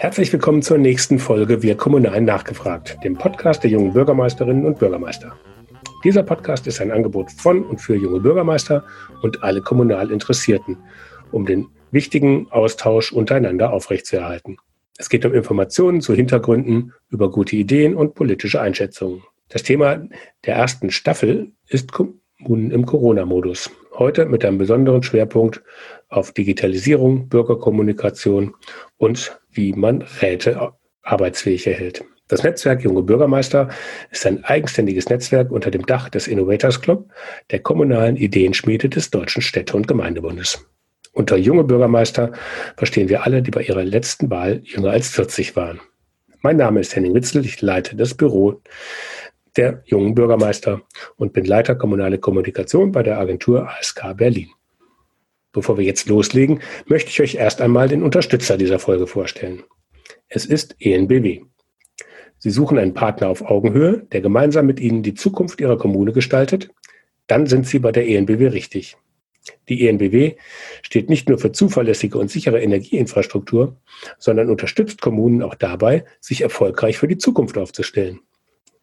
Herzlich willkommen zur nächsten Folge Wir Kommunal nachgefragt, dem Podcast der jungen Bürgermeisterinnen und Bürgermeister. Dieser Podcast ist ein Angebot von und für junge Bürgermeister und alle kommunal Interessierten, um den wichtigen Austausch untereinander aufrechtzuerhalten. Es geht um Informationen zu Hintergründen, über gute Ideen und politische Einschätzungen. Das Thema der ersten Staffel ist Kommunen im Corona-Modus. Heute mit einem besonderen Schwerpunkt auf Digitalisierung, Bürgerkommunikation und wie man Räte arbeitsfähig erhält. Das Netzwerk Junge Bürgermeister ist ein eigenständiges Netzwerk unter dem Dach des Innovators Club, der kommunalen Ideenschmiede des Deutschen Städte- und Gemeindebundes. Unter junge Bürgermeister verstehen wir alle, die bei ihrer letzten Wahl jünger als 40 waren. Mein Name ist Henning Witzel, ich leite das Büro der jungen Bürgermeister und bin Leiter kommunale Kommunikation bei der Agentur ASK Berlin. Bevor wir jetzt loslegen, möchte ich euch erst einmal den Unterstützer dieser Folge vorstellen. Es ist ENBW. Sie suchen einen Partner auf Augenhöhe, der gemeinsam mit Ihnen die Zukunft Ihrer Kommune gestaltet. Dann sind Sie bei der ENBW richtig. Die ENBW steht nicht nur für zuverlässige und sichere Energieinfrastruktur, sondern unterstützt Kommunen auch dabei, sich erfolgreich für die Zukunft aufzustellen.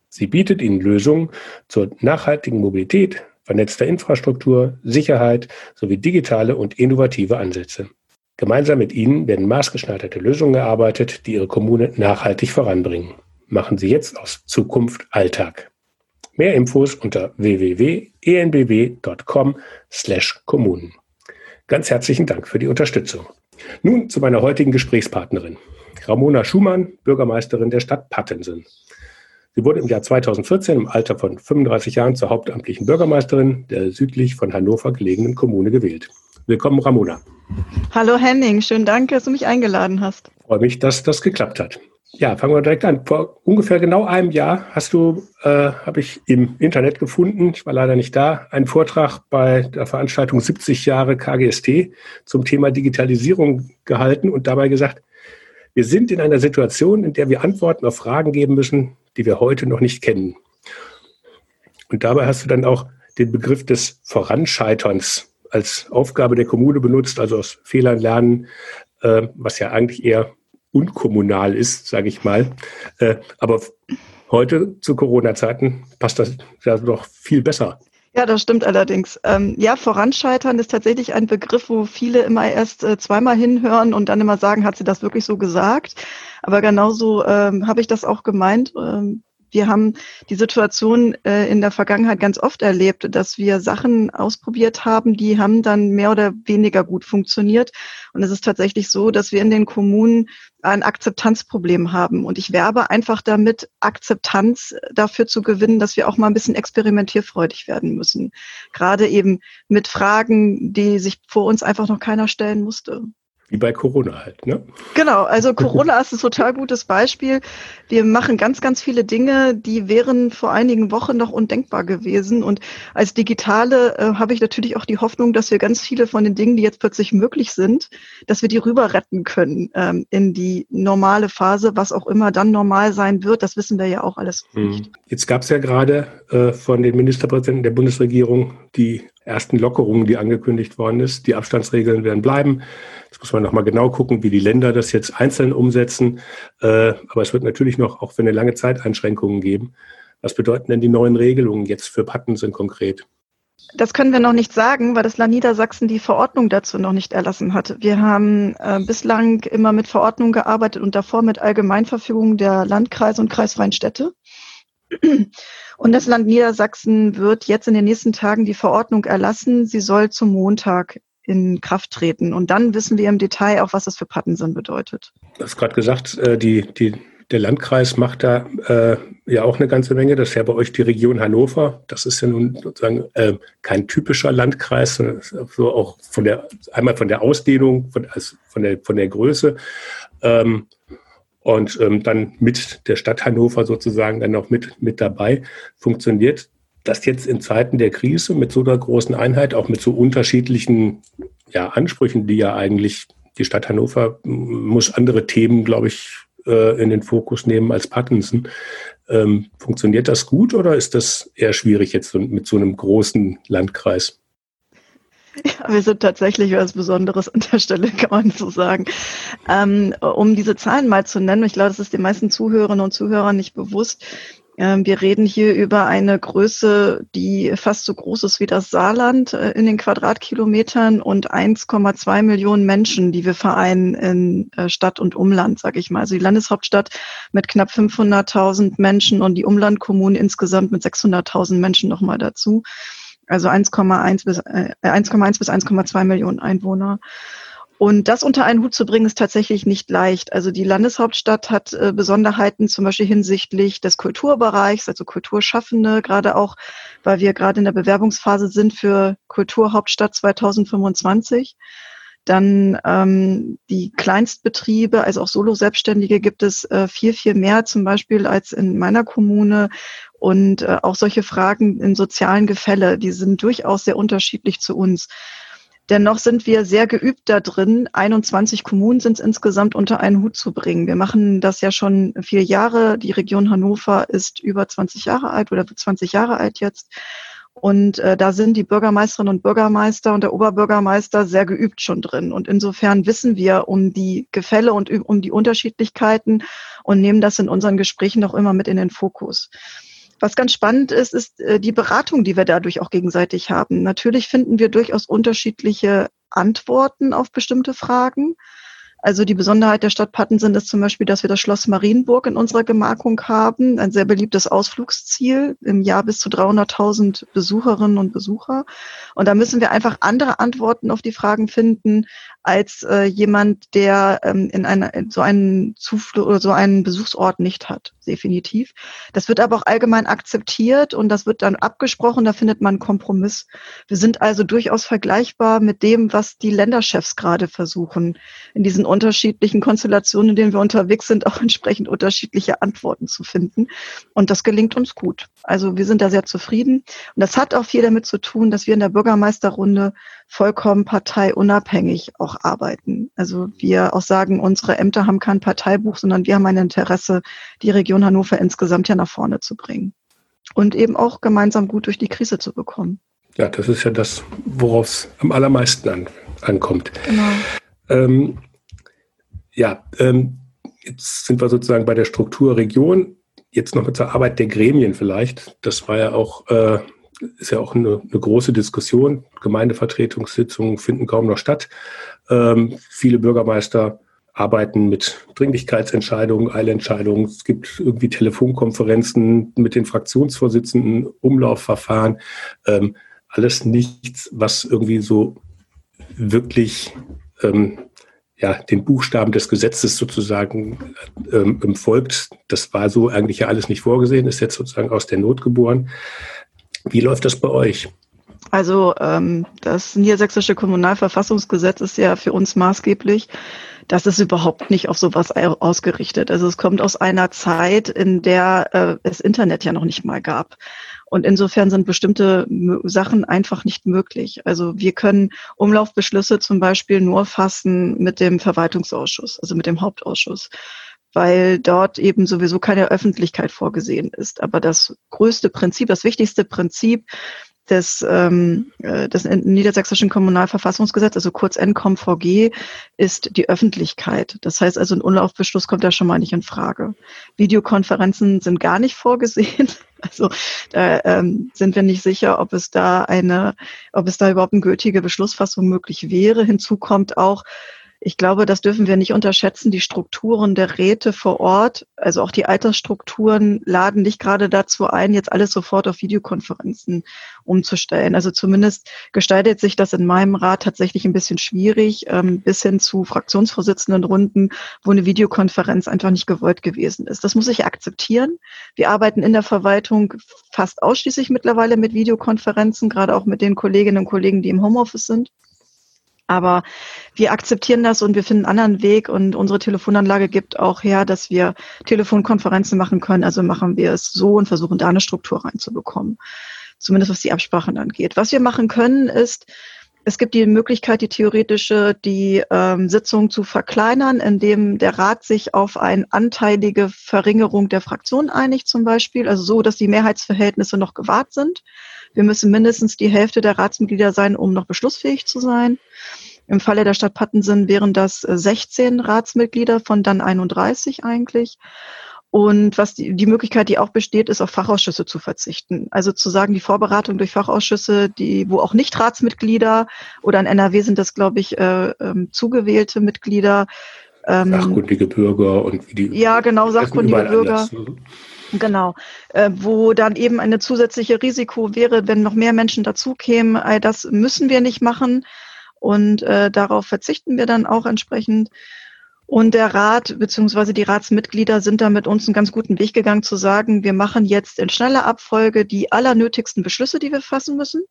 Sie bietet ihnen Lösungen zur nachhaltigen Mobilität, vernetzter Infrastruktur, Sicherheit sowie digitale und innovative Ansätze. Gemeinsam mit Ihnen werden maßgeschneiderte Lösungen erarbeitet, die Ihre Kommune nachhaltig voranbringen. Machen Sie jetzt aus Zukunft Alltag. Mehr Infos unter www.enbw.com/kommunen. Ganz herzlichen Dank für die Unterstützung. Nun zu meiner heutigen Gesprächspartnerin, Ramona Schumann, Bürgermeisterin der Stadt Pattensen. Sie wurde im Jahr 2014 im Alter von 35 Jahren zur hauptamtlichen Bürgermeisterin der südlich von Hannover gelegenen Kommune gewählt. Willkommen, Ramona. Hallo Henning, schönen Dank, dass du mich eingeladen hast. Ich freue mich, dass das geklappt hat. Ja, fangen wir direkt an. Vor ungefähr genau einem Jahr hast du, äh, habe ich im Internet gefunden, ich war leider nicht da, einen Vortrag bei der Veranstaltung 70 Jahre KGST zum Thema Digitalisierung gehalten und dabei gesagt, wir sind in einer Situation, in der wir Antworten auf Fragen geben müssen, die wir heute noch nicht kennen. Und dabei hast du dann auch den Begriff des Voranscheiterns als Aufgabe der Kommune benutzt, also aus Fehlern lernen, äh, was ja eigentlich eher unkommunal ist, sage ich mal. Äh, aber heute zu Corona-Zeiten passt das ja doch viel besser. Ja, das stimmt allerdings. Ähm, ja, Voranscheitern ist tatsächlich ein Begriff, wo viele immer erst äh, zweimal hinhören und dann immer sagen, hat sie das wirklich so gesagt? Aber genauso ähm, habe ich das auch gemeint. Ähm, wir haben die Situation äh, in der Vergangenheit ganz oft erlebt, dass wir Sachen ausprobiert haben, die haben dann mehr oder weniger gut funktioniert. Und es ist tatsächlich so, dass wir in den Kommunen ein Akzeptanzproblem haben. Und ich werbe einfach damit, Akzeptanz dafür zu gewinnen, dass wir auch mal ein bisschen experimentierfreudig werden müssen. Gerade eben mit Fragen, die sich vor uns einfach noch keiner stellen musste. Wie bei Corona halt, ne? Genau, also Corona ist ein total gutes Beispiel. Wir machen ganz, ganz viele Dinge, die wären vor einigen Wochen noch undenkbar gewesen. Und als Digitale äh, habe ich natürlich auch die Hoffnung, dass wir ganz viele von den Dingen, die jetzt plötzlich möglich sind, dass wir die rüber retten können ähm, in die normale Phase, was auch immer dann normal sein wird. Das wissen wir ja auch alles hm. nicht. Jetzt gab es ja gerade äh, von den Ministerpräsidenten der Bundesregierung die ersten Lockerungen, die angekündigt worden ist. Die Abstandsregeln werden bleiben. Jetzt muss man nochmal genau gucken, wie die Länder das jetzt einzeln umsetzen. Äh, aber es wird natürlich noch auch für eine lange Zeit Einschränkungen geben. Was bedeuten denn die neuen Regelungen jetzt für Pattensen konkret? Das können wir noch nicht sagen, weil das Land Niedersachsen die Verordnung dazu noch nicht erlassen hat. Wir haben äh, bislang immer mit Verordnungen gearbeitet und davor mit Allgemeinverfügungen der Landkreise und kreisfreien Städte. Und das Land Niedersachsen wird jetzt in den nächsten Tagen die Verordnung erlassen. Sie soll zum Montag in Kraft treten. Und dann wissen wir im Detail auch, was das für Pattensen bedeutet. Du hast gerade gesagt, äh, die, die, der Landkreis macht da äh, ja auch eine ganze Menge. Das ist ja bei euch die Region Hannover. Das ist ja nun sozusagen äh, kein typischer Landkreis, sondern so auch von der, einmal von der Ausdehnung, von, also von, der, von der Größe. Ähm, und ähm, dann mit der Stadt Hannover sozusagen dann auch mit, mit dabei. Funktioniert das jetzt in Zeiten der Krise mit so einer großen Einheit, auch mit so unterschiedlichen ja, Ansprüchen, die ja eigentlich die Stadt Hannover muss andere Themen, glaube ich, äh, in den Fokus nehmen als Pattinson. Ähm, funktioniert das gut oder ist das eher schwierig jetzt mit so einem großen Landkreis? Ja, wir sind tatsächlich was Besonderes an der Stelle, kann man so sagen. Ähm, um diese Zahlen mal zu nennen, ich glaube, das ist den meisten Zuhörerinnen und Zuhörern nicht bewusst. Ähm, wir reden hier über eine Größe, die fast so groß ist wie das Saarland äh, in den Quadratkilometern und 1,2 Millionen Menschen, die wir vereinen in äh, Stadt und Umland, sage ich mal. Also die Landeshauptstadt mit knapp 500.000 Menschen und die Umlandkommunen insgesamt mit 600.000 Menschen nochmal dazu. Also 1,1 bis, äh, 1,1 bis 1,2 Millionen Einwohner. Und das unter einen Hut zu bringen, ist tatsächlich nicht leicht. Also die Landeshauptstadt hat äh, Besonderheiten, zum Beispiel hinsichtlich des Kulturbereichs, also Kulturschaffende, gerade auch, weil wir gerade in der Bewerbungsphase sind für Kulturhauptstadt 2025. Dann ähm, die Kleinstbetriebe, also auch Solo-Selbstständige gibt es äh, viel, viel mehr zum Beispiel als in meiner Kommune. Und äh, auch solche Fragen in sozialen Gefälle, die sind durchaus sehr unterschiedlich zu uns. Dennoch sind wir sehr geübt da drin, 21 Kommunen sind es insgesamt unter einen Hut zu bringen. Wir machen das ja schon vier Jahre. Die Region Hannover ist über 20 Jahre alt oder wird 20 Jahre alt jetzt. Und äh, da sind die Bürgermeisterinnen und Bürgermeister und der Oberbürgermeister sehr geübt schon drin. Und insofern wissen wir um die Gefälle und um die Unterschiedlichkeiten und nehmen das in unseren Gesprächen auch immer mit in den Fokus. Was ganz spannend ist, ist äh, die Beratung, die wir dadurch auch gegenseitig haben. Natürlich finden wir durchaus unterschiedliche Antworten auf bestimmte Fragen. Also die Besonderheit der Stadt Pattensen ist zum Beispiel, dass wir das Schloss Marienburg in unserer Gemarkung haben, ein sehr beliebtes Ausflugsziel, im Jahr bis zu 300.000 Besucherinnen und Besucher. Und da müssen wir einfach andere Antworten auf die Fragen finden, als äh, jemand, der ähm, in einer so einen Zuflucht oder so einen Besuchsort nicht hat, definitiv. Das wird aber auch allgemein akzeptiert und das wird dann abgesprochen, da findet man einen Kompromiss. Wir sind also durchaus vergleichbar mit dem, was die Länderchefs gerade versuchen, in diesen unterschiedlichen Konstellationen, in denen wir unterwegs sind, auch entsprechend unterschiedliche Antworten zu finden. Und das gelingt uns gut. Also wir sind da sehr zufrieden. Und das hat auch viel damit zu tun, dass wir in der Bürgermeisterrunde vollkommen parteiunabhängig auch arbeiten. Also wir auch sagen, unsere Ämter haben kein Parteibuch, sondern wir haben ein Interesse, die Region Hannover insgesamt ja nach vorne zu bringen und eben auch gemeinsam gut durch die Krise zu bekommen. Ja, das ist ja das, worauf es am allermeisten an, ankommt. Genau. Ähm, ja, ähm, jetzt sind wir sozusagen bei der Struktur Region. Jetzt noch zur Arbeit der Gremien vielleicht. Das war ja auch äh, ist ja auch eine, eine große Diskussion. Gemeindevertretungssitzungen finden kaum noch statt. Ähm, viele Bürgermeister arbeiten mit Dringlichkeitsentscheidungen, Eilentscheidungen. Es gibt irgendwie Telefonkonferenzen mit den Fraktionsvorsitzenden, Umlaufverfahren. Ähm, alles nichts, was irgendwie so wirklich ähm, ja, den Buchstaben des Gesetzes sozusagen ähm, folgt. Das war so eigentlich ja alles nicht vorgesehen, ist jetzt sozusagen aus der Not geboren. Wie läuft das bei euch? Also ähm, das niedersächsische Kommunalverfassungsgesetz ist ja für uns maßgeblich. Das ist überhaupt nicht auf sowas ausgerichtet. Also es kommt aus einer Zeit, in der äh, es Internet ja noch nicht mal gab. Und insofern sind bestimmte Sachen einfach nicht möglich. Also wir können Umlaufbeschlüsse zum Beispiel nur fassen mit dem Verwaltungsausschuss, also mit dem Hauptausschuss weil dort eben sowieso keine Öffentlichkeit vorgesehen ist. Aber das größte Prinzip, das wichtigste Prinzip des, ähm, äh, des niedersächsischen Kommunalverfassungsgesetzes, also kurz NCOMVG, ist die Öffentlichkeit. Das heißt also, ein Unlaufbeschluss kommt da schon mal nicht in Frage. Videokonferenzen sind gar nicht vorgesehen. Also da ähm, sind wir nicht sicher, ob es da eine, ob es da überhaupt eine gültige Beschlussfassung möglich wäre. Hinzu kommt auch, ich glaube, das dürfen wir nicht unterschätzen. Die Strukturen der Räte vor Ort, also auch die Altersstrukturen, laden nicht gerade dazu ein, jetzt alles sofort auf Videokonferenzen umzustellen. Also zumindest gestaltet sich das in meinem Rat tatsächlich ein bisschen schwierig, ähm, bis hin zu Fraktionsvorsitzendenrunden, wo eine Videokonferenz einfach nicht gewollt gewesen ist. Das muss ich akzeptieren. Wir arbeiten in der Verwaltung fast ausschließlich mittlerweile mit Videokonferenzen, gerade auch mit den Kolleginnen und Kollegen, die im Homeoffice sind. Aber wir akzeptieren das und wir finden einen anderen Weg und unsere Telefonanlage gibt auch her, dass wir Telefonkonferenzen machen können. Also machen wir es so und versuchen da eine Struktur reinzubekommen. Zumindest was die Absprachen angeht. Was wir machen können ist, es gibt die Möglichkeit, die theoretische, die ähm, Sitzung zu verkleinern, indem der Rat sich auf eine anteilige Verringerung der Fraktion einigt, zum Beispiel, also so, dass die Mehrheitsverhältnisse noch gewahrt sind. Wir müssen mindestens die Hälfte der Ratsmitglieder sein, um noch beschlussfähig zu sein. Im Falle der Stadt Pattensen wären das 16 Ratsmitglieder von dann 31 eigentlich. Und was die, die Möglichkeit, die auch besteht, ist auf Fachausschüsse zu verzichten. Also zu sagen, die Vorberatung durch Fachausschüsse, die, wo auch nicht Ratsmitglieder oder in NRW sind das, glaube ich, äh, äh, zugewählte Mitglieder. Ähm, sachkundige Bürger und wie die. Ja, genau, sachkundige Bürger. Anders. Genau, äh, wo dann eben eine zusätzliche Risiko wäre, wenn noch mehr Menschen dazukämen. All das müssen wir nicht machen und äh, darauf verzichten wir dann auch entsprechend. Und der Rat beziehungsweise die Ratsmitglieder sind da mit uns einen ganz guten Weg gegangen zu sagen, wir machen jetzt in schneller Abfolge die allernötigsten Beschlüsse, die wir fassen müssen.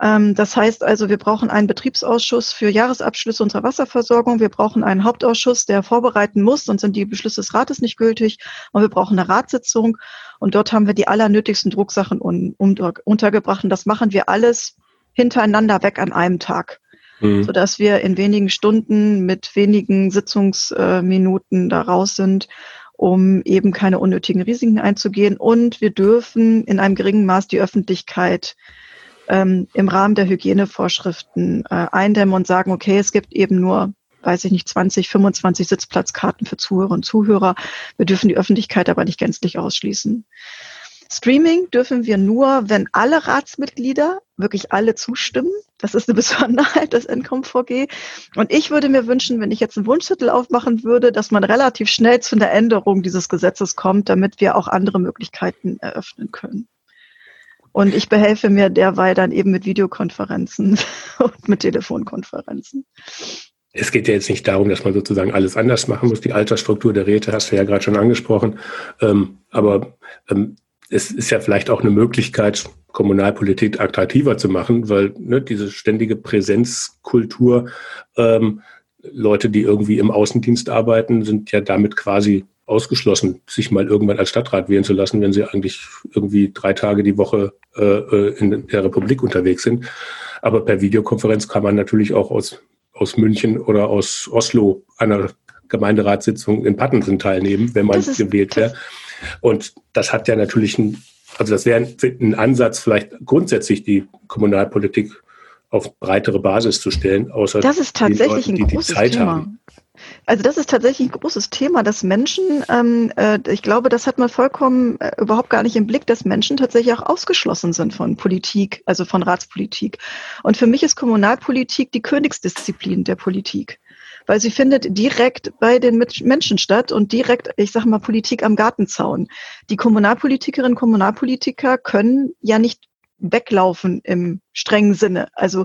Ähm, das heißt also, wir brauchen einen Betriebsausschuss für Jahresabschlüsse unserer Wasserversorgung. Wir brauchen einen Hauptausschuss, der vorbereiten muss, sonst sind die Beschlüsse des Rates nicht gültig. Und wir brauchen eine Ratssitzung. Und dort haben wir die allernötigsten Drucksachen untergebracht. Und das machen wir alles hintereinander weg an einem Tag mhm. sodass wir in wenigen Stunden mit wenigen Sitzungsminuten da raus sind, um eben keine unnötigen Risiken einzugehen. Und wir dürfen in einem geringen Maß die Öffentlichkeit ähm, im Rahmen der Hygienevorschriften äh, eindämmen und sagen, okay, es gibt eben nur weiß ich nicht, 20, 25 Sitzplatzkarten für Zuhörer und Zuhörer. Wir dürfen die Öffentlichkeit aber nicht gänzlich ausschließen. Streaming dürfen wir nur, wenn alle Ratsmitglieder, wirklich alle zustimmen. Das ist eine Besonderheit des NCOM-VG. Und ich würde mir wünschen, wenn ich jetzt einen Wunschzettel aufmachen würde, dass man relativ schnell zu einer Änderung dieses Gesetzes kommt, damit wir auch andere Möglichkeiten eröffnen können. Und ich behelfe mir derweil dann eben mit Videokonferenzen und mit Telefonkonferenzen. Es geht ja jetzt nicht darum, dass man sozusagen alles anders machen muss. Die Altersstruktur der Räte hast du ja gerade schon angesprochen. Ähm, aber ähm, es ist ja vielleicht auch eine Möglichkeit, Kommunalpolitik attraktiver zu machen, weil ne, diese ständige Präsenzkultur, ähm, Leute, die irgendwie im Außendienst arbeiten, sind ja damit quasi ausgeschlossen, sich mal irgendwann als Stadtrat wählen zu lassen, wenn sie eigentlich irgendwie drei Tage die Woche äh, äh in der Republik unterwegs sind. Aber per Videokonferenz kann man natürlich auch aus, aus München oder aus Oslo einer Gemeinderatssitzung in Pattensen teilnehmen, wenn man gewählt wäre. Und das hat ja natürlich ein, also das wäre ein, ein Ansatz, vielleicht grundsätzlich die Kommunalpolitik auf breitere Basis zu stellen, außer das ist tatsächlich Leute, ein großes die Thema. Haben. Also das ist tatsächlich ein großes Thema, dass Menschen, ähm, äh, ich glaube, das hat man vollkommen äh, überhaupt gar nicht im Blick, dass Menschen tatsächlich auch ausgeschlossen sind von Politik, also von Ratspolitik. Und für mich ist Kommunalpolitik die Königsdisziplin der Politik weil sie findet direkt bei den Menschen statt und direkt, ich sage mal, Politik am Gartenzaun. Die Kommunalpolitikerinnen und Kommunalpolitiker können ja nicht weglaufen im strengen Sinne. Also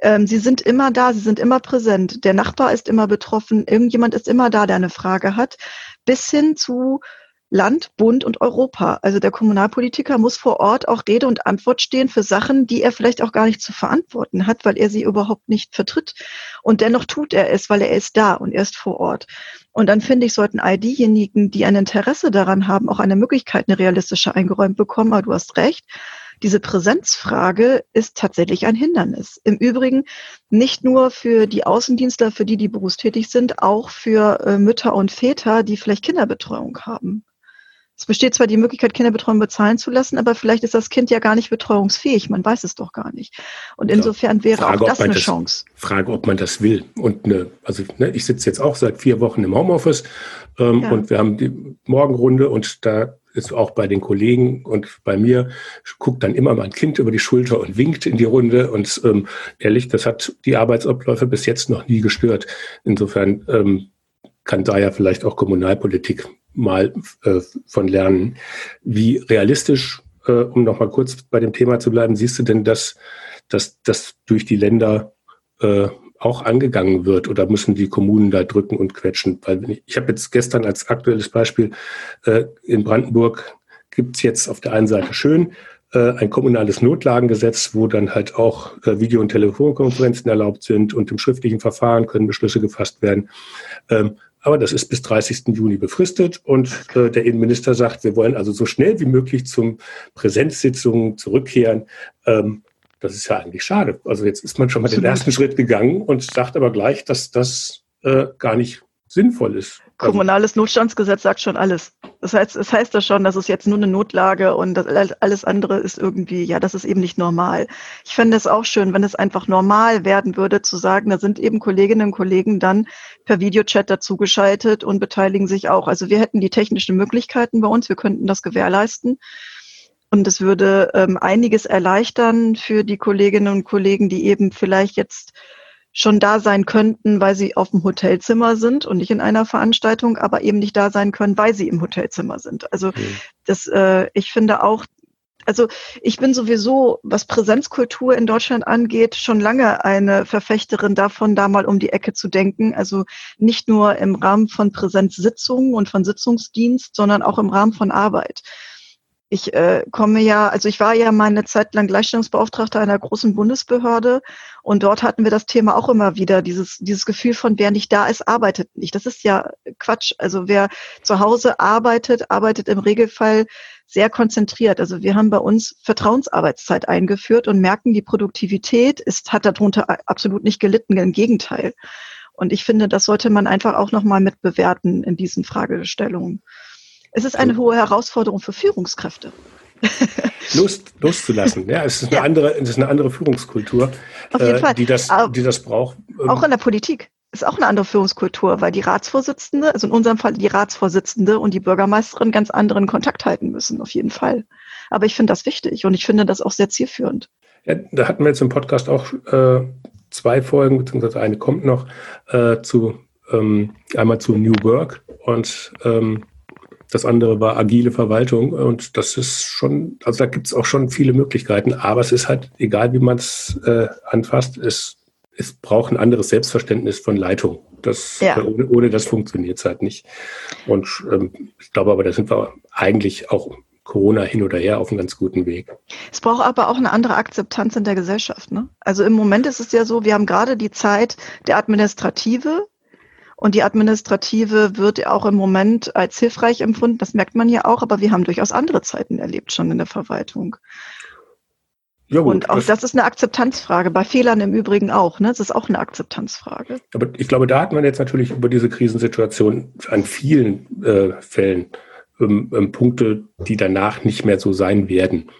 ähm, sie sind immer da, sie sind immer präsent. Der Nachbar ist immer betroffen, irgendjemand ist immer da, der eine Frage hat, bis hin zu Land, Bund und Europa. Also der Kommunalpolitiker muss vor Ort auch Rede und Antwort stehen für Sachen, die er vielleicht auch gar nicht zu verantworten hat, weil er sie überhaupt nicht vertritt. Und dennoch tut er es, weil er ist da und er ist vor Ort. Und dann finde ich, sollten all diejenigen, die ein Interesse daran haben, auch eine Möglichkeit, eine realistische eingeräumt bekommen. Aber du hast recht. Diese Präsenzfrage ist tatsächlich ein Hindernis. Im Übrigen nicht nur für die Außendienstler, für die, die berufstätig sind, auch für äh, Mütter und Väter, die vielleicht Kinderbetreuung haben. Es besteht zwar die Möglichkeit, Kinderbetreuung bezahlen zu lassen, aber vielleicht ist das Kind ja gar nicht betreuungsfähig. Man weiß es doch gar nicht. Und insofern wäre Frage, auch das eine das, Chance. Frage, ob man das will. Und eine, also ne, ich sitze jetzt auch seit vier Wochen im Homeoffice ähm, ja. und wir haben die Morgenrunde und da ist auch bei den Kollegen und bei mir, guckt dann immer mein Kind über die Schulter und winkt in die Runde. Und ähm, ehrlich, das hat die Arbeitsabläufe bis jetzt noch nie gestört. Insofern ähm, kann da ja vielleicht auch Kommunalpolitik mal äh, von lernen. Wie realistisch, äh, um nochmal kurz bei dem Thema zu bleiben, siehst du denn, dass, dass das durch die Länder äh, auch angegangen wird oder müssen die Kommunen da drücken und quetschen? Weil ich, ich habe jetzt gestern als aktuelles Beispiel äh, in Brandenburg gibt's jetzt auf der einen Seite schön äh, ein kommunales Notlagengesetz, wo dann halt auch äh, Video- und Telefonkonferenzen erlaubt sind und im schriftlichen Verfahren können Beschlüsse gefasst werden. Ähm, aber das ist bis 30. Juni befristet und äh, der Innenminister sagt, wir wollen also so schnell wie möglich zum Präsenzsitzungen zurückkehren. Ähm, das ist ja eigentlich schade. Also jetzt ist man schon mal den ersten Schritt gegangen und sagt aber gleich, dass das äh, gar nicht sinnvoll ist. Also Kommunales Notstandsgesetz sagt schon alles. Das heißt, es heißt ja schon, dass es jetzt nur eine Notlage und das, alles andere ist irgendwie, ja, das ist eben nicht normal. Ich fände es auch schön, wenn es einfach normal werden würde, zu sagen, da sind eben Kolleginnen und Kollegen dann per Videochat dazugeschaltet und beteiligen sich auch. Also wir hätten die technischen Möglichkeiten bei uns, wir könnten das gewährleisten. Und es würde ähm, einiges erleichtern für die Kolleginnen und Kollegen, die eben vielleicht jetzt schon da sein könnten, weil sie auf dem Hotelzimmer sind und nicht in einer Veranstaltung, aber eben nicht da sein können, weil sie im Hotelzimmer sind. Also mhm. das, äh, ich finde auch, also ich bin sowieso, was Präsenzkultur in Deutschland angeht, schon lange eine Verfechterin davon, da mal um die Ecke zu denken. Also nicht nur im Rahmen von Präsenzsitzungen und von Sitzungsdienst, sondern auch im Rahmen von Arbeit. Ich äh, komme ja, also ich war ja mal eine Zeit lang Gleichstellungsbeauftragter einer großen Bundesbehörde und dort hatten wir das Thema auch immer wieder, dieses, dieses Gefühl von, wer nicht da ist, arbeitet nicht. Das ist ja Quatsch. Also wer zu Hause arbeitet, arbeitet im Regelfall sehr konzentriert. Also wir haben bei uns Vertrauensarbeitszeit eingeführt und merken, die Produktivität ist, hat darunter absolut nicht gelitten, im Gegenteil. Und ich finde, das sollte man einfach auch nochmal mit bewerten in diesen Fragestellungen. Es ist eine hohe Herausforderung für Führungskräfte. Los, loszulassen. Ja, es ist eine ja. andere, es ist eine andere Führungskultur, äh, die das, die das braucht. Ähm, auch in der Politik ist auch eine andere Führungskultur, weil die Ratsvorsitzende, also in unserem Fall die Ratsvorsitzende und die Bürgermeisterin ganz anderen Kontakt halten müssen, auf jeden Fall. Aber ich finde das wichtig und ich finde das auch sehr zielführend. Ja, da hatten wir jetzt im Podcast auch äh, zwei Folgen, beziehungsweise eine kommt noch, äh, zu ähm, einmal zu New Work und ähm, das andere war agile Verwaltung und das ist schon, also da gibt es auch schon viele Möglichkeiten, aber es ist halt, egal wie man es äh, anfasst, es, es braucht ein anderes Selbstverständnis von Leitung. Das, ja. äh, ohne, ohne, das funktioniert es halt nicht. Und ähm, ich glaube aber, da sind wir eigentlich auch Corona hin oder her auf einem ganz guten Weg. Es braucht aber auch eine andere Akzeptanz in der Gesellschaft. Ne? Also im Moment ist es ja so, wir haben gerade die Zeit der Administrative, und die administrative wird auch im Moment als hilfreich empfunden. Das merkt man ja auch, aber wir haben durchaus andere Zeiten erlebt schon in der Verwaltung. Ja, gut, und auch das, das, ist eine Akzeptanzfrage, bei Fehlern im Übrigen auch. Ne? Das ist auch eine Akzeptanzfrage. Aber ich glaube, da hat man jetzt natürlich über diese Krisensituation an vielen äh, Fällen ähm, ähm, Punkte, die danach nicht mehr so sein werden.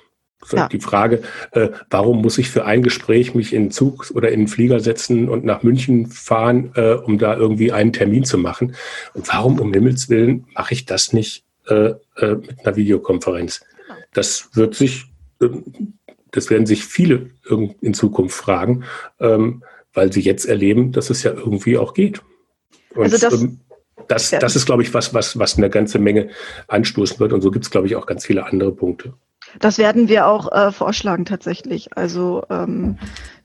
Ja. Die Frage, äh, warum muss ich für ein Gespräch mich in den Zug oder in den Flieger setzen und nach München fahren, äh, um da irgendwie einen Termin zu machen? Und warum um Himmels Willen mache ich das nicht äh, äh mit einer Videokonferenz? Genau. Das wird sich, ähm, das werden sich viele in Zukunft fragen, ähm, weil sie jetzt erleben, dass es ja irgendwie auch geht. Und, also das, ähm, das, das ist, glaube ich, was, was, was eine ganze Menge anstoßen wird. Und so gibt es, glaube ich, auch ganz viele andere Punkte. Das werden wir auch äh, vorschlagen tatsächlich. Also ähm,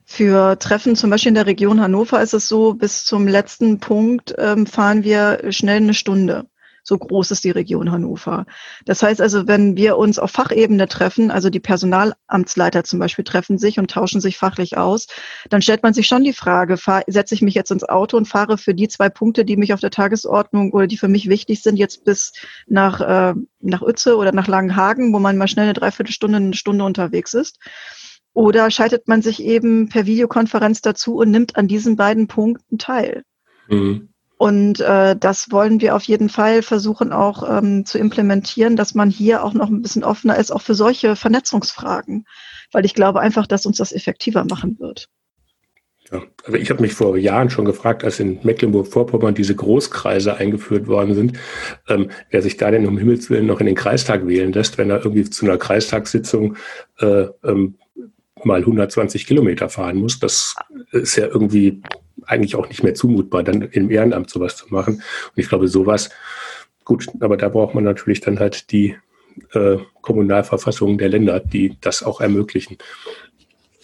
für Treffen zum Beispiel in der Region Hannover ist es so, bis zum letzten Punkt ähm, fahren wir schnell eine Stunde. So groß ist die Region Hannover. Das heißt also, wenn wir uns auf Fachebene treffen, also die Personalamtsleiter zum Beispiel treffen sich und tauschen sich fachlich aus, dann stellt man sich schon die Frage, setze ich mich jetzt ins Auto und fahre für die zwei Punkte, die mich auf der Tagesordnung oder die für mich wichtig sind, jetzt bis nach, äh, nach Uetze oder nach Langenhagen, wo man mal schnell eine Dreiviertelstunde, eine Stunde unterwegs ist. Oder schaltet man sich eben per Videokonferenz dazu und nimmt an diesen beiden Punkten teil. Mhm. Und äh, das wollen wir auf jeden Fall versuchen auch ähm, zu implementieren, dass man hier auch noch ein bisschen offener ist, auch für solche Vernetzungsfragen, weil ich glaube einfach, dass uns das effektiver machen wird. Ja, also ich habe mich vor Jahren schon gefragt, als in Mecklenburg-Vorpommern diese Großkreise eingeführt worden sind, ähm, wer sich da denn um Himmels Willen noch in den Kreistag wählen lässt, wenn er irgendwie zu einer Kreistagssitzung äh, ähm, mal 120 Kilometer fahren muss. Das ist ja irgendwie eigentlich auch nicht mehr zumutbar, dann im Ehrenamt sowas zu machen. Und ich glaube, sowas, gut, aber da braucht man natürlich dann halt die äh, Kommunalverfassungen der Länder, die das auch ermöglichen.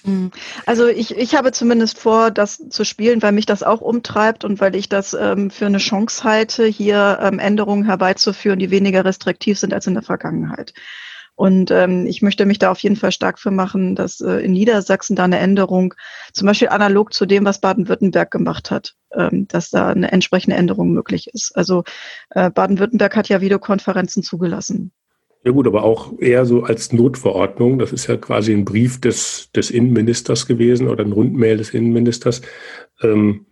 Hm. Also ich, ich habe zumindest vor, das zu spielen, weil mich das auch umtreibt und weil ich das ähm, für eine Chance halte, hier ähm, Änderungen herbeizuführen, die weniger restriktiv sind als in der Vergangenheit. Und ähm, ich möchte mich da auf jeden Fall stark für machen, dass äh, in Niedersachsen da eine Änderung, zum Beispiel analog zu dem, was Baden-Württemberg gemacht hat, ähm, dass da eine entsprechende Änderung möglich ist. Also äh, Baden-Württemberg hat ja Videokonferenzen zugelassen. Ja gut, aber auch eher so als Notverordnung. Das ist ja quasi ein Brief des, des Innenministers gewesen oder ein Rundmail des Innenministers. Ähm,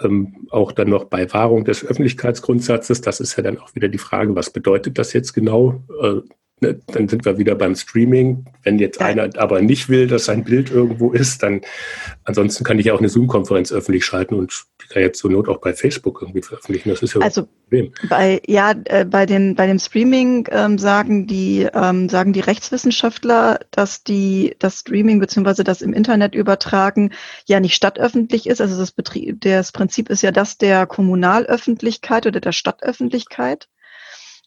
ähm, auch dann noch bei Wahrung des Öffentlichkeitsgrundsatzes. Das ist ja dann auch wieder die Frage, was bedeutet das jetzt genau? Äh, dann sind wir wieder beim Streaming. Wenn jetzt einer aber nicht will, dass sein Bild irgendwo ist, dann ansonsten kann ich ja auch eine Zoom-Konferenz öffentlich schalten und die kann jetzt zur Not auch bei Facebook irgendwie veröffentlichen. Das ist ja also Problem. Bei ja äh, bei den bei dem Streaming ähm, sagen die ähm, sagen die Rechtswissenschaftler, dass die das Streaming beziehungsweise das im Internet übertragen ja nicht stadtöffentlich ist. Also das Betrieb das Prinzip ist ja das der Kommunalöffentlichkeit oder der Stadtöffentlichkeit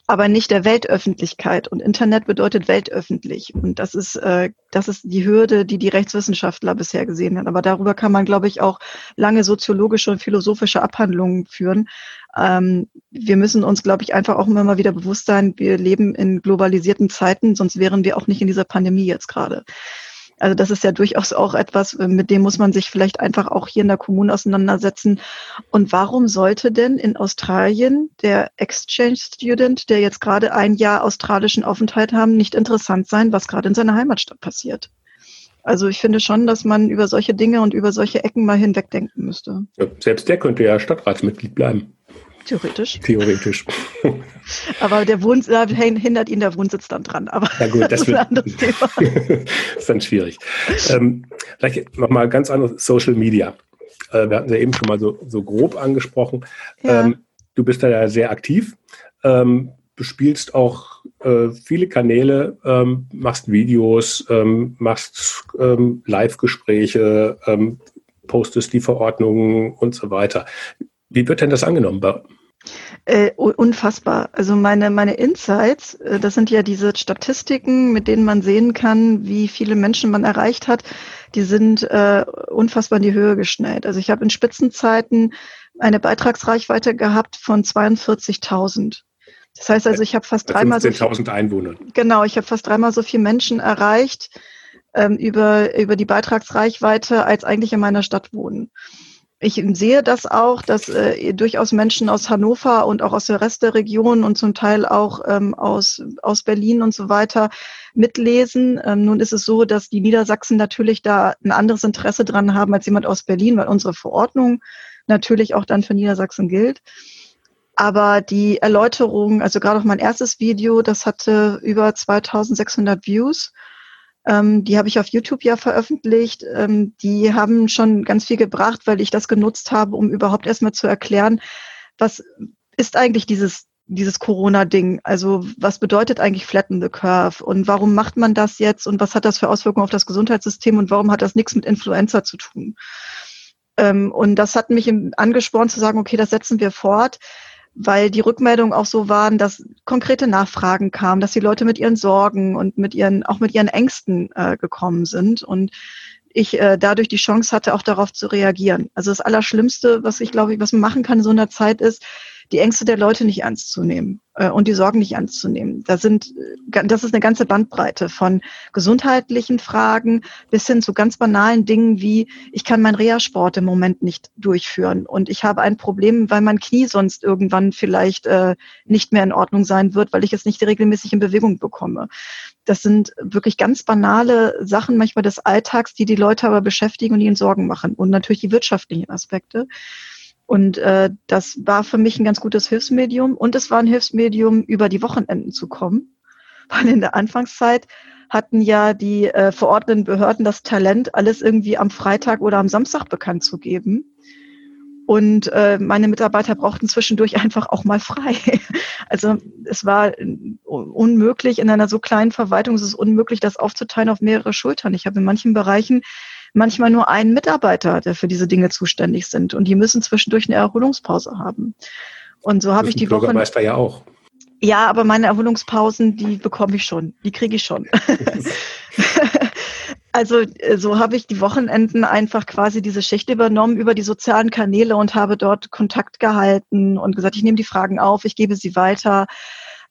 aber nicht der Weltöffentlichkeit. Und Internet bedeutet weltöffentlich. Und das ist, äh, das ist die Hürde, die die Rechtswissenschaftler bisher gesehen haben. Aber darüber kann man, glaube ich, auch lange soziologische und philosophische Abhandlungen führen. Ähm, wir müssen uns, glaube ich, einfach auch immer mal wieder bewusst sein, wir leben in globalisierten Zeiten, sonst wären wir auch nicht in dieser Pandemie jetzt gerade. Also das ist ja durchaus auch etwas, äh, mit dem muss man sich vielleicht einfach auch hier in der Kommune auseinandersetzen. Und warum sollte denn in Australien der Exchange Student, der jetzt gerade ein Jahr australischen Aufenthalt haben, nicht interessant sein, was gerade in seiner Heimatstadt passiert? Also ich finde schon, dass man über solche Dinge und über solche Ecken mal hinwegdenken müsste. Selbst der könnte ja Stadtratsmitglied bleiben. Theoretisch. Theoretisch. Aber der Wohnsitz, da hindert ihn der Wohnsitz dann dran. Aber ja gut, das, das ist ein anderes Thema. ist dann schwierig. Ähm, vielleicht nochmal ganz anderes Social Media. Äh, wir hatten ja eben schon mal so, so grob angesprochen. Ja. Ähm, du bist da ja sehr aktiv. Ähm, bespielst auch äh, viele Kanäle, ähm, machst Videos, ähm, machst ähm, Live-Gespräche, ähm, postest die Verordnungen und so weiter. Wie wird denn das angenommen? Äh, unfassbar. Also meine, meine Insights, äh, das sind ja diese Statistiken, mit denen man sehen kann, wie viele Menschen man erreicht hat, die sind äh, unfassbar in die Höhe geschnellt. Also ich habe in Spitzenzeiten eine Beitragsreichweite gehabt von 42.000. Das heißt also, ich habe fast dreimal so viel, Einwohner. Genau, ich habe fast dreimal so viele Menschen erreicht ähm, über, über die Beitragsreichweite, als eigentlich in meiner Stadt wohnen ich sehe das auch, dass äh, durchaus Menschen aus Hannover und auch aus der Rest der Region und zum Teil auch ähm, aus, aus Berlin und so weiter mitlesen. Ähm, nun ist es so, dass die Niedersachsen natürlich da ein anderes Interesse dran haben als jemand aus Berlin, weil unsere Verordnung natürlich auch dann für Niedersachsen gilt. Aber die Erläuterung, also gerade auch mein erstes Video, das hatte über 2600 Views ähm, die habe ich auf YouTube ja veröffentlicht. Ähm, die haben schon ganz viel gebracht, weil ich das genutzt habe, um überhaupt erstmal zu erklären, was ist eigentlich dieses dieses Corona-Ding. Also was bedeutet eigentlich Flatten the Curve und warum macht man das jetzt und was hat das für Auswirkungen auf das Gesundheitssystem und warum hat das nichts mit Influenza zu tun? Ähm, und das hat mich angespornt zu sagen, okay, das setzen wir fort weil die Rückmeldungen auch so waren, dass konkrete Nachfragen kamen, dass die Leute mit ihren Sorgen und mit ihren, auch mit ihren Ängsten äh, gekommen sind und ich äh, dadurch die Chance hatte, auch darauf zu reagieren. Also das Allerschlimmste, was ich glaube, was man machen kann in so einer Zeit ist, die Ängste der Leute nicht ernst zu nehmen äh, und die Sorgen nicht ernst zu nehmen. Da sind, äh, das ist eine ganze Bandbreite von gesundheitlichen Fragen bis hin zu ganz banalen Dingen wie, ich kann meinen Reha-Sport im Moment nicht durchführen und ich habe ein Problem, weil mein Knie sonst irgendwann vielleicht äh, nicht mehr in Ordnung sein wird, weil ich es nicht regelmäßig in Bewegung bekomme. Das sind wirklich ganz banale Sachen manchmal des Alltags, die die Leute aber beschäftigen und ihnen Sorgen machen und natürlich die wirtschaftlichen Aspekte. Und äh, das war für mich ein ganz gutes Hilfsmedium. Und es war ein Hilfsmedium, über die Wochenenden zu kommen. Weil in der Anfangszeit hatten ja die äh, verordneten Behörden das Talent, alles irgendwie am Freitag oder am Samstag bekannt zu geben. Und äh, meine Mitarbeiter brauchten zwischendurch einfach auch mal frei. Also es war unmöglich, in einer so kleinen Verwaltung es ist unmöglich, das aufzuteilen auf mehrere Schultern. Ich habe in manchen Bereichen manchmal nur einen Mitarbeiter, der für diese Dinge zuständig sind. Und die müssen zwischendurch eine Erholungspause haben. Und so habe ich die Woche. Bürgermeister ja auch. Ja, aber meine Erholungspausen, die bekomme ich schon. Die kriege ich schon. also äh, so habe ich die Wochenenden einfach quasi diese Schicht übernommen über die sozialen Kanäle und habe dort Kontakt gehalten und gesagt, ich nehme die Fragen auf, ich gebe sie weiter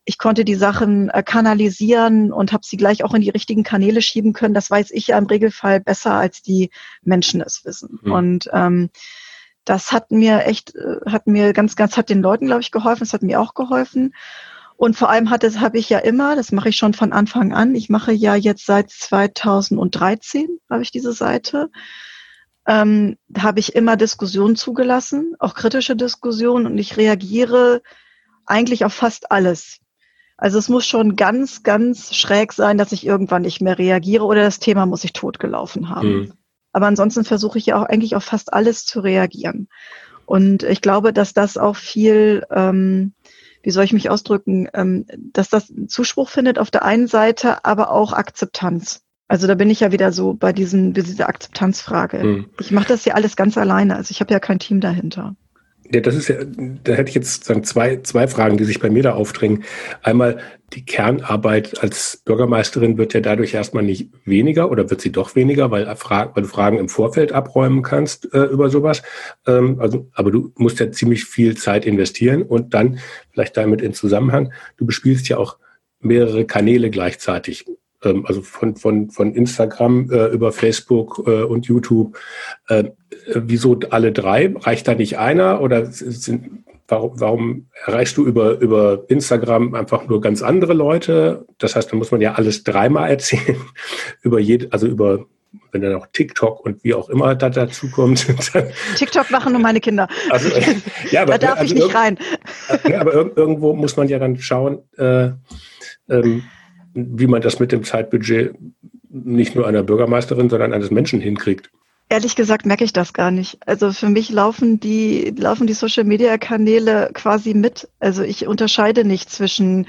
ich konnte die Sachen äh, kanalisieren und habe sie gleich auch in die richtigen Kanäle schieben können. Das weiß ich ja im Regelfall besser, als die Menschen es wissen. Mhm. Und ähm, das hat mir echt, äh, hat mir ganz, ganz, hat den Leuten, glaube ich, geholfen. Es hat mir auch geholfen. Und vor allem hat es, habe ich ja immer, das mache ich schon von Anfang an. Ich mache ja jetzt seit 2013, habe ich diese Seite. ähm, habe ich immer Diskussionen zugelassen, auch kritische Diskussionen und ich reagiere eigentlich auf fast alles. Also es muss schon ganz, ganz schräg sein, dass ich irgendwann nicht mehr reagiere oder das Thema muss ich totgelaufen haben. Mhm. Aber ansonsten versuche ich ja auch eigentlich auf fast alles zu reagieren. Und ich glaube, dass das auch viel, ähm, wie soll ich mich ausdrücken, ähm, dass das Zuspruch findet auf der einen Seite, aber auch Akzeptanz. Also da bin ich ja wieder so bei diesen, dieser Akzeptanzfrage. Mhm. Ich mache das ja alles ganz alleine. Also ich habe ja kein Team dahinter. Ja, das ist ja, da hätte ich jetzt sagen, zwei, zwei Fragen, die sich bei mir da aufdrängen. Einmal, die Kernarbeit als Bürgermeisterin wird ja dadurch erstmal nicht weniger oder wird sie doch weniger, weil, weil du Fragen im Vorfeld abräumen kannst äh, über sowas. Ähm, also, aber du musst ja ziemlich viel Zeit investieren und dann vielleicht damit in Zusammenhang, du bespielst ja auch mehrere Kanäle gleichzeitig ähm, also von, von, von Instagram äh, über Facebook äh, und YouTube. Äh, wieso alle drei? Reicht da nicht einer oder sind, warum, warum erreichst du über, über Instagram einfach nur ganz andere Leute? Das heißt, da muss man ja alles dreimal erzählen, über jede, also über wenn dann auch TikTok und wie auch immer da dazu kommt. TikTok machen nur meine Kinder. Also, ja, aber, da darf also ich nicht rein. aber irgendwo muss man ja dann schauen, äh, ähm, wie man das mit dem Zeitbudget nicht nur einer Bürgermeisterin, sondern eines Menschen hinkriegt. Ehrlich gesagt merke ich das gar nicht. Also für mich laufen die, laufen die Social Media Kanäle quasi mit. Also ich unterscheide nicht zwischen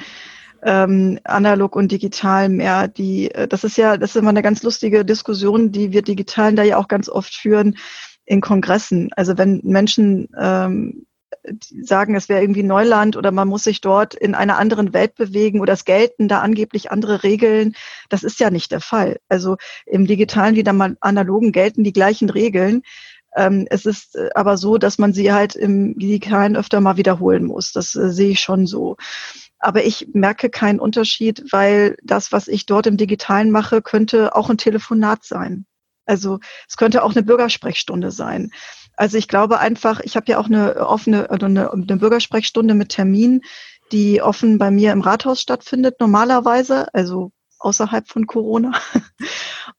ähm, analog und digital mehr. Die, das ist ja, das ist immer eine ganz lustige Diskussion, die wir Digitalen da ja auch ganz oft führen in Kongressen. Also wenn Menschen ähm, sagen, es wäre irgendwie Neuland oder man muss sich dort in einer anderen Welt bewegen oder es gelten da angeblich andere Regeln. Das ist ja nicht der Fall. Also im digitalen wie im analogen gelten die gleichen Regeln. Ähm, es ist äh, aber so, dass man sie halt im digitalen öfter mal wiederholen muss. Das äh, sehe ich schon so. Aber ich merke keinen Unterschied, weil das, was ich dort im Digitalen mache, könnte auch ein Telefonat sein. Also es könnte auch eine Bürgersprechstunde sein. Also ich glaube einfach, ich habe ja auch eine offene oder eine, eine Bürgersprechstunde mit Termin, die offen bei mir im Rathaus stattfindet normalerweise, also außerhalb von Corona.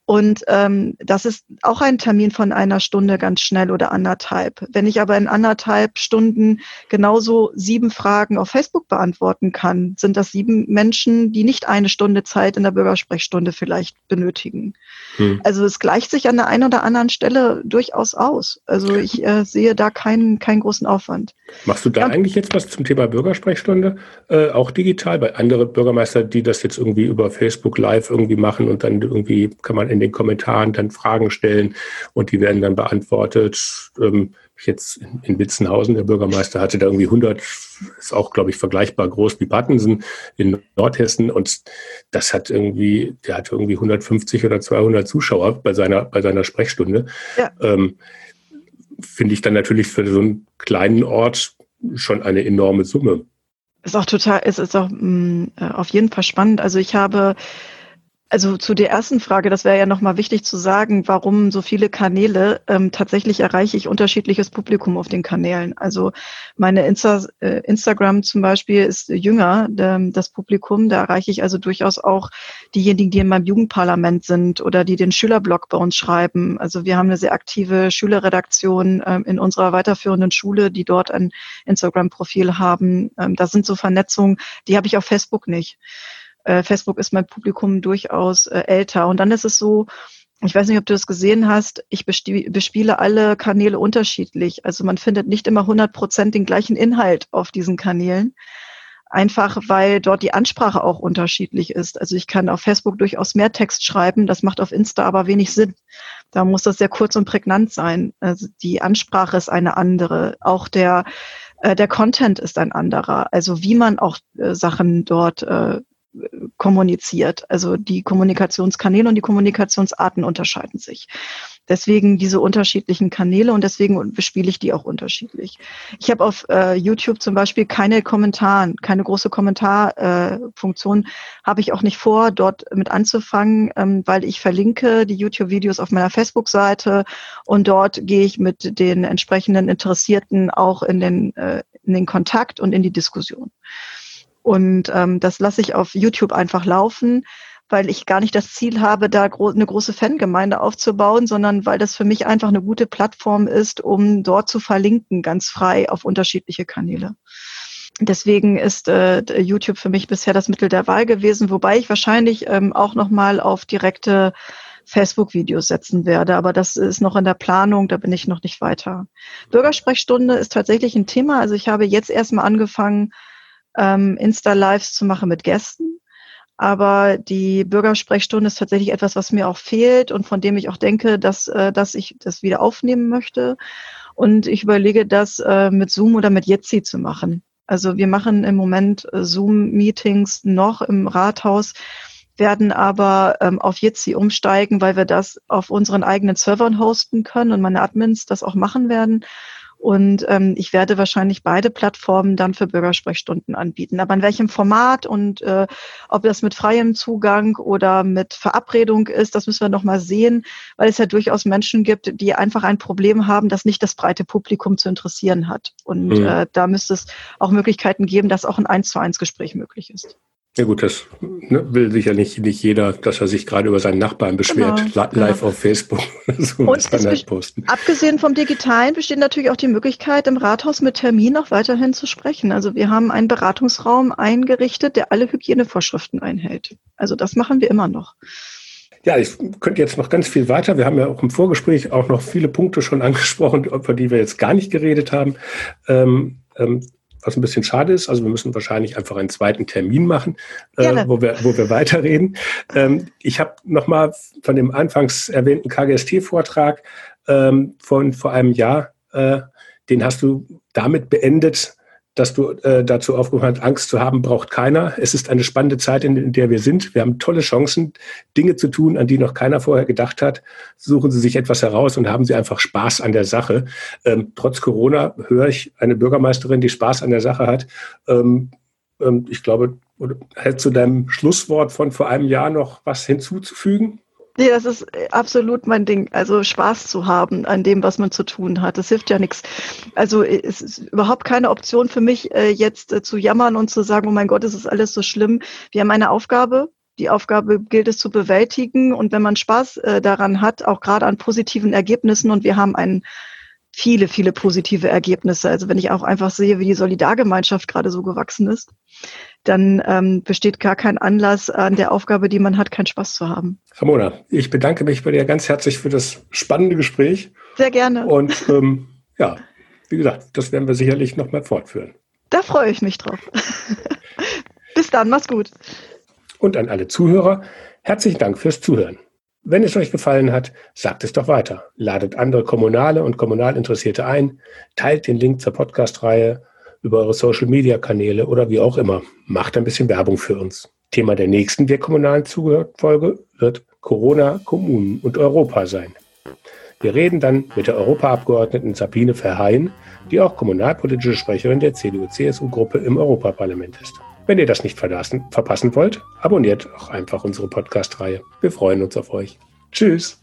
Und ähm, das ist auch ein Termin von einer Stunde ganz schnell oder anderthalb. Wenn ich aber in anderthalb Stunden genauso sieben Fragen auf Facebook beantworten kann, sind das sieben Menschen, die nicht eine Stunde Zeit in der Bürgersprechstunde vielleicht benötigen. Hm. Also es gleicht sich an der einen oder anderen Stelle durchaus aus. Also ich äh, sehe da keinen, keinen großen Aufwand. Machst du da ja. eigentlich jetzt was zum Thema Bürgersprechstunde? Äh, auch digital? Bei anderen Bürgermeister, die das jetzt irgendwie über Facebook Live irgendwie machen und dann irgendwie kann man in den Kommentaren dann Fragen stellen und die werden dann beantwortet. Ähm, jetzt in, Witzenhausen, der Bürgermeister hatte da irgendwie 100, ist auch, glaube ich, vergleichbar groß wie Pattensen in Nordhessen und das hat irgendwie, der hatte irgendwie 150 oder 200 Zuschauer bei seiner, bei seiner Sprechstunde. Ja. Ähm, Finde ich dann natürlich für so einen kleinen Ort schon eine enorme Summe. Ist auch total, es ist auch mh, mm, äh, auf jeden Fall spannend. Also ich habe also zu der ersten Frage, das wäre ja nochmal wichtig zu sagen, warum so viele Kanäle. Ähm, tatsächlich erreiche ich unterschiedliches Publikum auf den Kanälen. Also meine Insta, äh, Instagram zum Beispiel ist jünger, ähm, das Publikum. Da erreiche ich also durchaus auch diejenigen, die in meinem Jugendparlament sind oder die den Schülerblog bei uns schreiben. Also wir haben eine sehr aktive Schülerredaktion ähm, in unserer weiterführenden Schule, die dort ein Instagram-Profil haben. Ähm, das sind so Vernetzungen, die habe ich auf Facebook nicht äh, Facebook ist mein Publikum durchaus äh, älter. Und dann ist es so, ich weiß nicht, ob du das gesehen hast, ich bespiele alle Kanäle unterschiedlich. Also man findet nicht immer 100 Prozent den gleichen Inhalt auf diesen Kanälen. Einfach weil dort die Ansprache auch unterschiedlich ist. Also ich kann auf Facebook durchaus mehr Text schreiben, das macht auf Insta aber wenig Sinn. Da muss das sehr kurz und prägnant sein. Also die Ansprache ist eine andere. Auch der, äh, der Content ist ein anderer. Also wie man auch äh, Sachen dort äh, kommuniziert. Also die Kommunikationskanäle und die Kommunikationsarten unterscheiden sich. Deswegen diese unterschiedlichen Kanäle und deswegen bespiele ich die auch unterschiedlich. Ich habe auf äh, YouTube zum Beispiel keine Kommentare, keine große Kommentarfunktion, äh, habe ich auch nicht vor, dort mit anzufangen, ähm, weil ich verlinke die YouTube-Videos auf meiner Facebook-Seite und dort gehe ich mit den entsprechenden Interessierten auch in den, äh, in den Kontakt und in die Diskussion. Und ähm, das lasse ich auf YouTube einfach laufen, weil ich gar nicht das Ziel habe, da gro eine große Fangemeinde aufzubauen, sondern weil das für mich einfach eine gute Plattform ist, um dort zu verlinken, ganz frei auf unterschiedliche Kanäle. Deswegen ist äh, YouTube für mich bisher das Mittel der Wahl gewesen, wobei ich wahrscheinlich ähm, auch nochmal auf direkte Facebook-Videos setzen werde. Aber das ist noch in der Planung, da bin ich noch nicht weiter. Bürgersprechstunde ist tatsächlich ein Thema. Also ich habe jetzt erstmal angefangen, ähm, Insta-Lives zu machen mit Gästen. Aber die Bürgersprechstunde ist tatsächlich etwas, was mir auch fehlt und von dem ich auch denke, dass, äh, dass ich das wieder aufnehmen möchte. Und ich überlege, das äh, mit Zoom oder mit Jitsi zu machen. Also wir machen im Moment äh, Zoom-Meetings noch im Rathaus werden aber ähm, auf Jitsi umsteigen, weil wir das auf unseren eigenen Servern hosten können und meine Admins das auch machen werden. Und ähm, ich werde wahrscheinlich beide Plattformen dann für Bürgersprechstunden anbieten. Aber in welchem Format und äh, ob das mit freiem Zugang oder mit Verabredung ist, das müssen wir noch mal sehen, weil es ja durchaus Menschen gibt, die einfach ein Problem haben, das nicht das breite Publikum zu interessieren hat. Und mhm. äh, da müsste es auch Möglichkeiten geben, dass auch ein Eins zu eins Gespräch möglich ist. Ja gut, das ne, will sicher nicht, nicht jeder, dass er sich gerade über seinen Nachbarn beschwert, genau, live genau. auf Facebook. so und halt posten. abgesehen vom Digitalen besteht natürlich auch die Möglichkeit, im Rathaus mit Termin auch weiterhin zu sprechen. Also wir haben einen Beratungsraum eingerichtet, der alle Hygienevorschriften einhält. Also das machen wir immer noch. Ja, ich könnte jetzt noch ganz viel weiter. Wir haben ja auch im Vorgespräch auch noch viele Punkte schon angesprochen, über die wir jetzt gar nicht geredet haben. Ähm, ähm, was ein bisschen schade ist. Also wir müssen wahrscheinlich einfach einen zweiten Termin machen, äh, wo, wir, wo wir weiterreden. Ähm, ich habe nochmal von dem anfangs erwähnten KGST-Vortrag ähm, von vor einem Jahr, äh, den hast du damit beendet, dass du äh, dazu aufgerufen hast, Angst zu haben, braucht keiner. Es ist eine spannende Zeit, in, der wir sind. Wir haben tolle Chancen, Dinge zu tun, an die noch keiner vorher gedacht hat. Suchen Sie sich etwas heraus und haben Sie einfach Spaß an der Sache. Ähm, trotz Corona höre ich eine Bürgermeisterin, die Spaß an der Sache hat. Ähm, ähm, ich glaube, hättest du deinem Schlusswort von vor einem Jahr noch was hinzuzufügen? Nee, das ist äh, absolut mein Ding. Also Spaß zu haben an dem, was man zu tun hat. Das hilft ja nichts. Also äh, es ist überhaupt keine Option für mich, äh, jetzt zu jammern und zu sagen, oh mein Gott, es ist alles so schlimm. Wir haben eine Aufgabe. Die Aufgabe gilt es zu bewältigen. Und wenn man Spaß daran hat, auch gerade an positiven Ergebnissen, und wir haben einen viele, viele positive Ergebnisse. Also wenn ich auch einfach sehe, wie die Solidargemeinschaft gerade so gewachsen ist, dann ähm, besteht gar kein Anlass an der Aufgabe, die man hat, keinen Spaß zu haben. Ramona, ich bedanke mich bei dir ganz herzlich für das spannende Gespräch. Sehr gerne. Und ähm, ja, wie gesagt, das werden wir sicherlich noch mal fortführen. Da freue ich mich drauf. Bis dann, mach's gut. Und an alle Zuhörer, herzlichen Dank fürs Zuhören. Wenn es euch gefallen hat, sagt es doch weiter. Ladet andere Kommunale und Kommunalinteressierte ein, teilt den Link zur Podcast-Reihe über eure Social-Media-Kanäle oder wie auch immer. Macht ein bisschen Werbung für uns. Thema der nächsten Wir Kommunalen Zugehört-Folge wird Corona, Kommunen und Europa sein. Wir reden dann mit der Europaabgeordneten Sabine Verheyen, die auch kommunalpolitische Sprecherin der CDU-CSU-Gruppe im Europaparlament ist. Wenn ihr das nicht verpassen wollt, abonniert auch einfach unsere Podcast-Reihe. Wir freuen uns auf euch. Tschüss.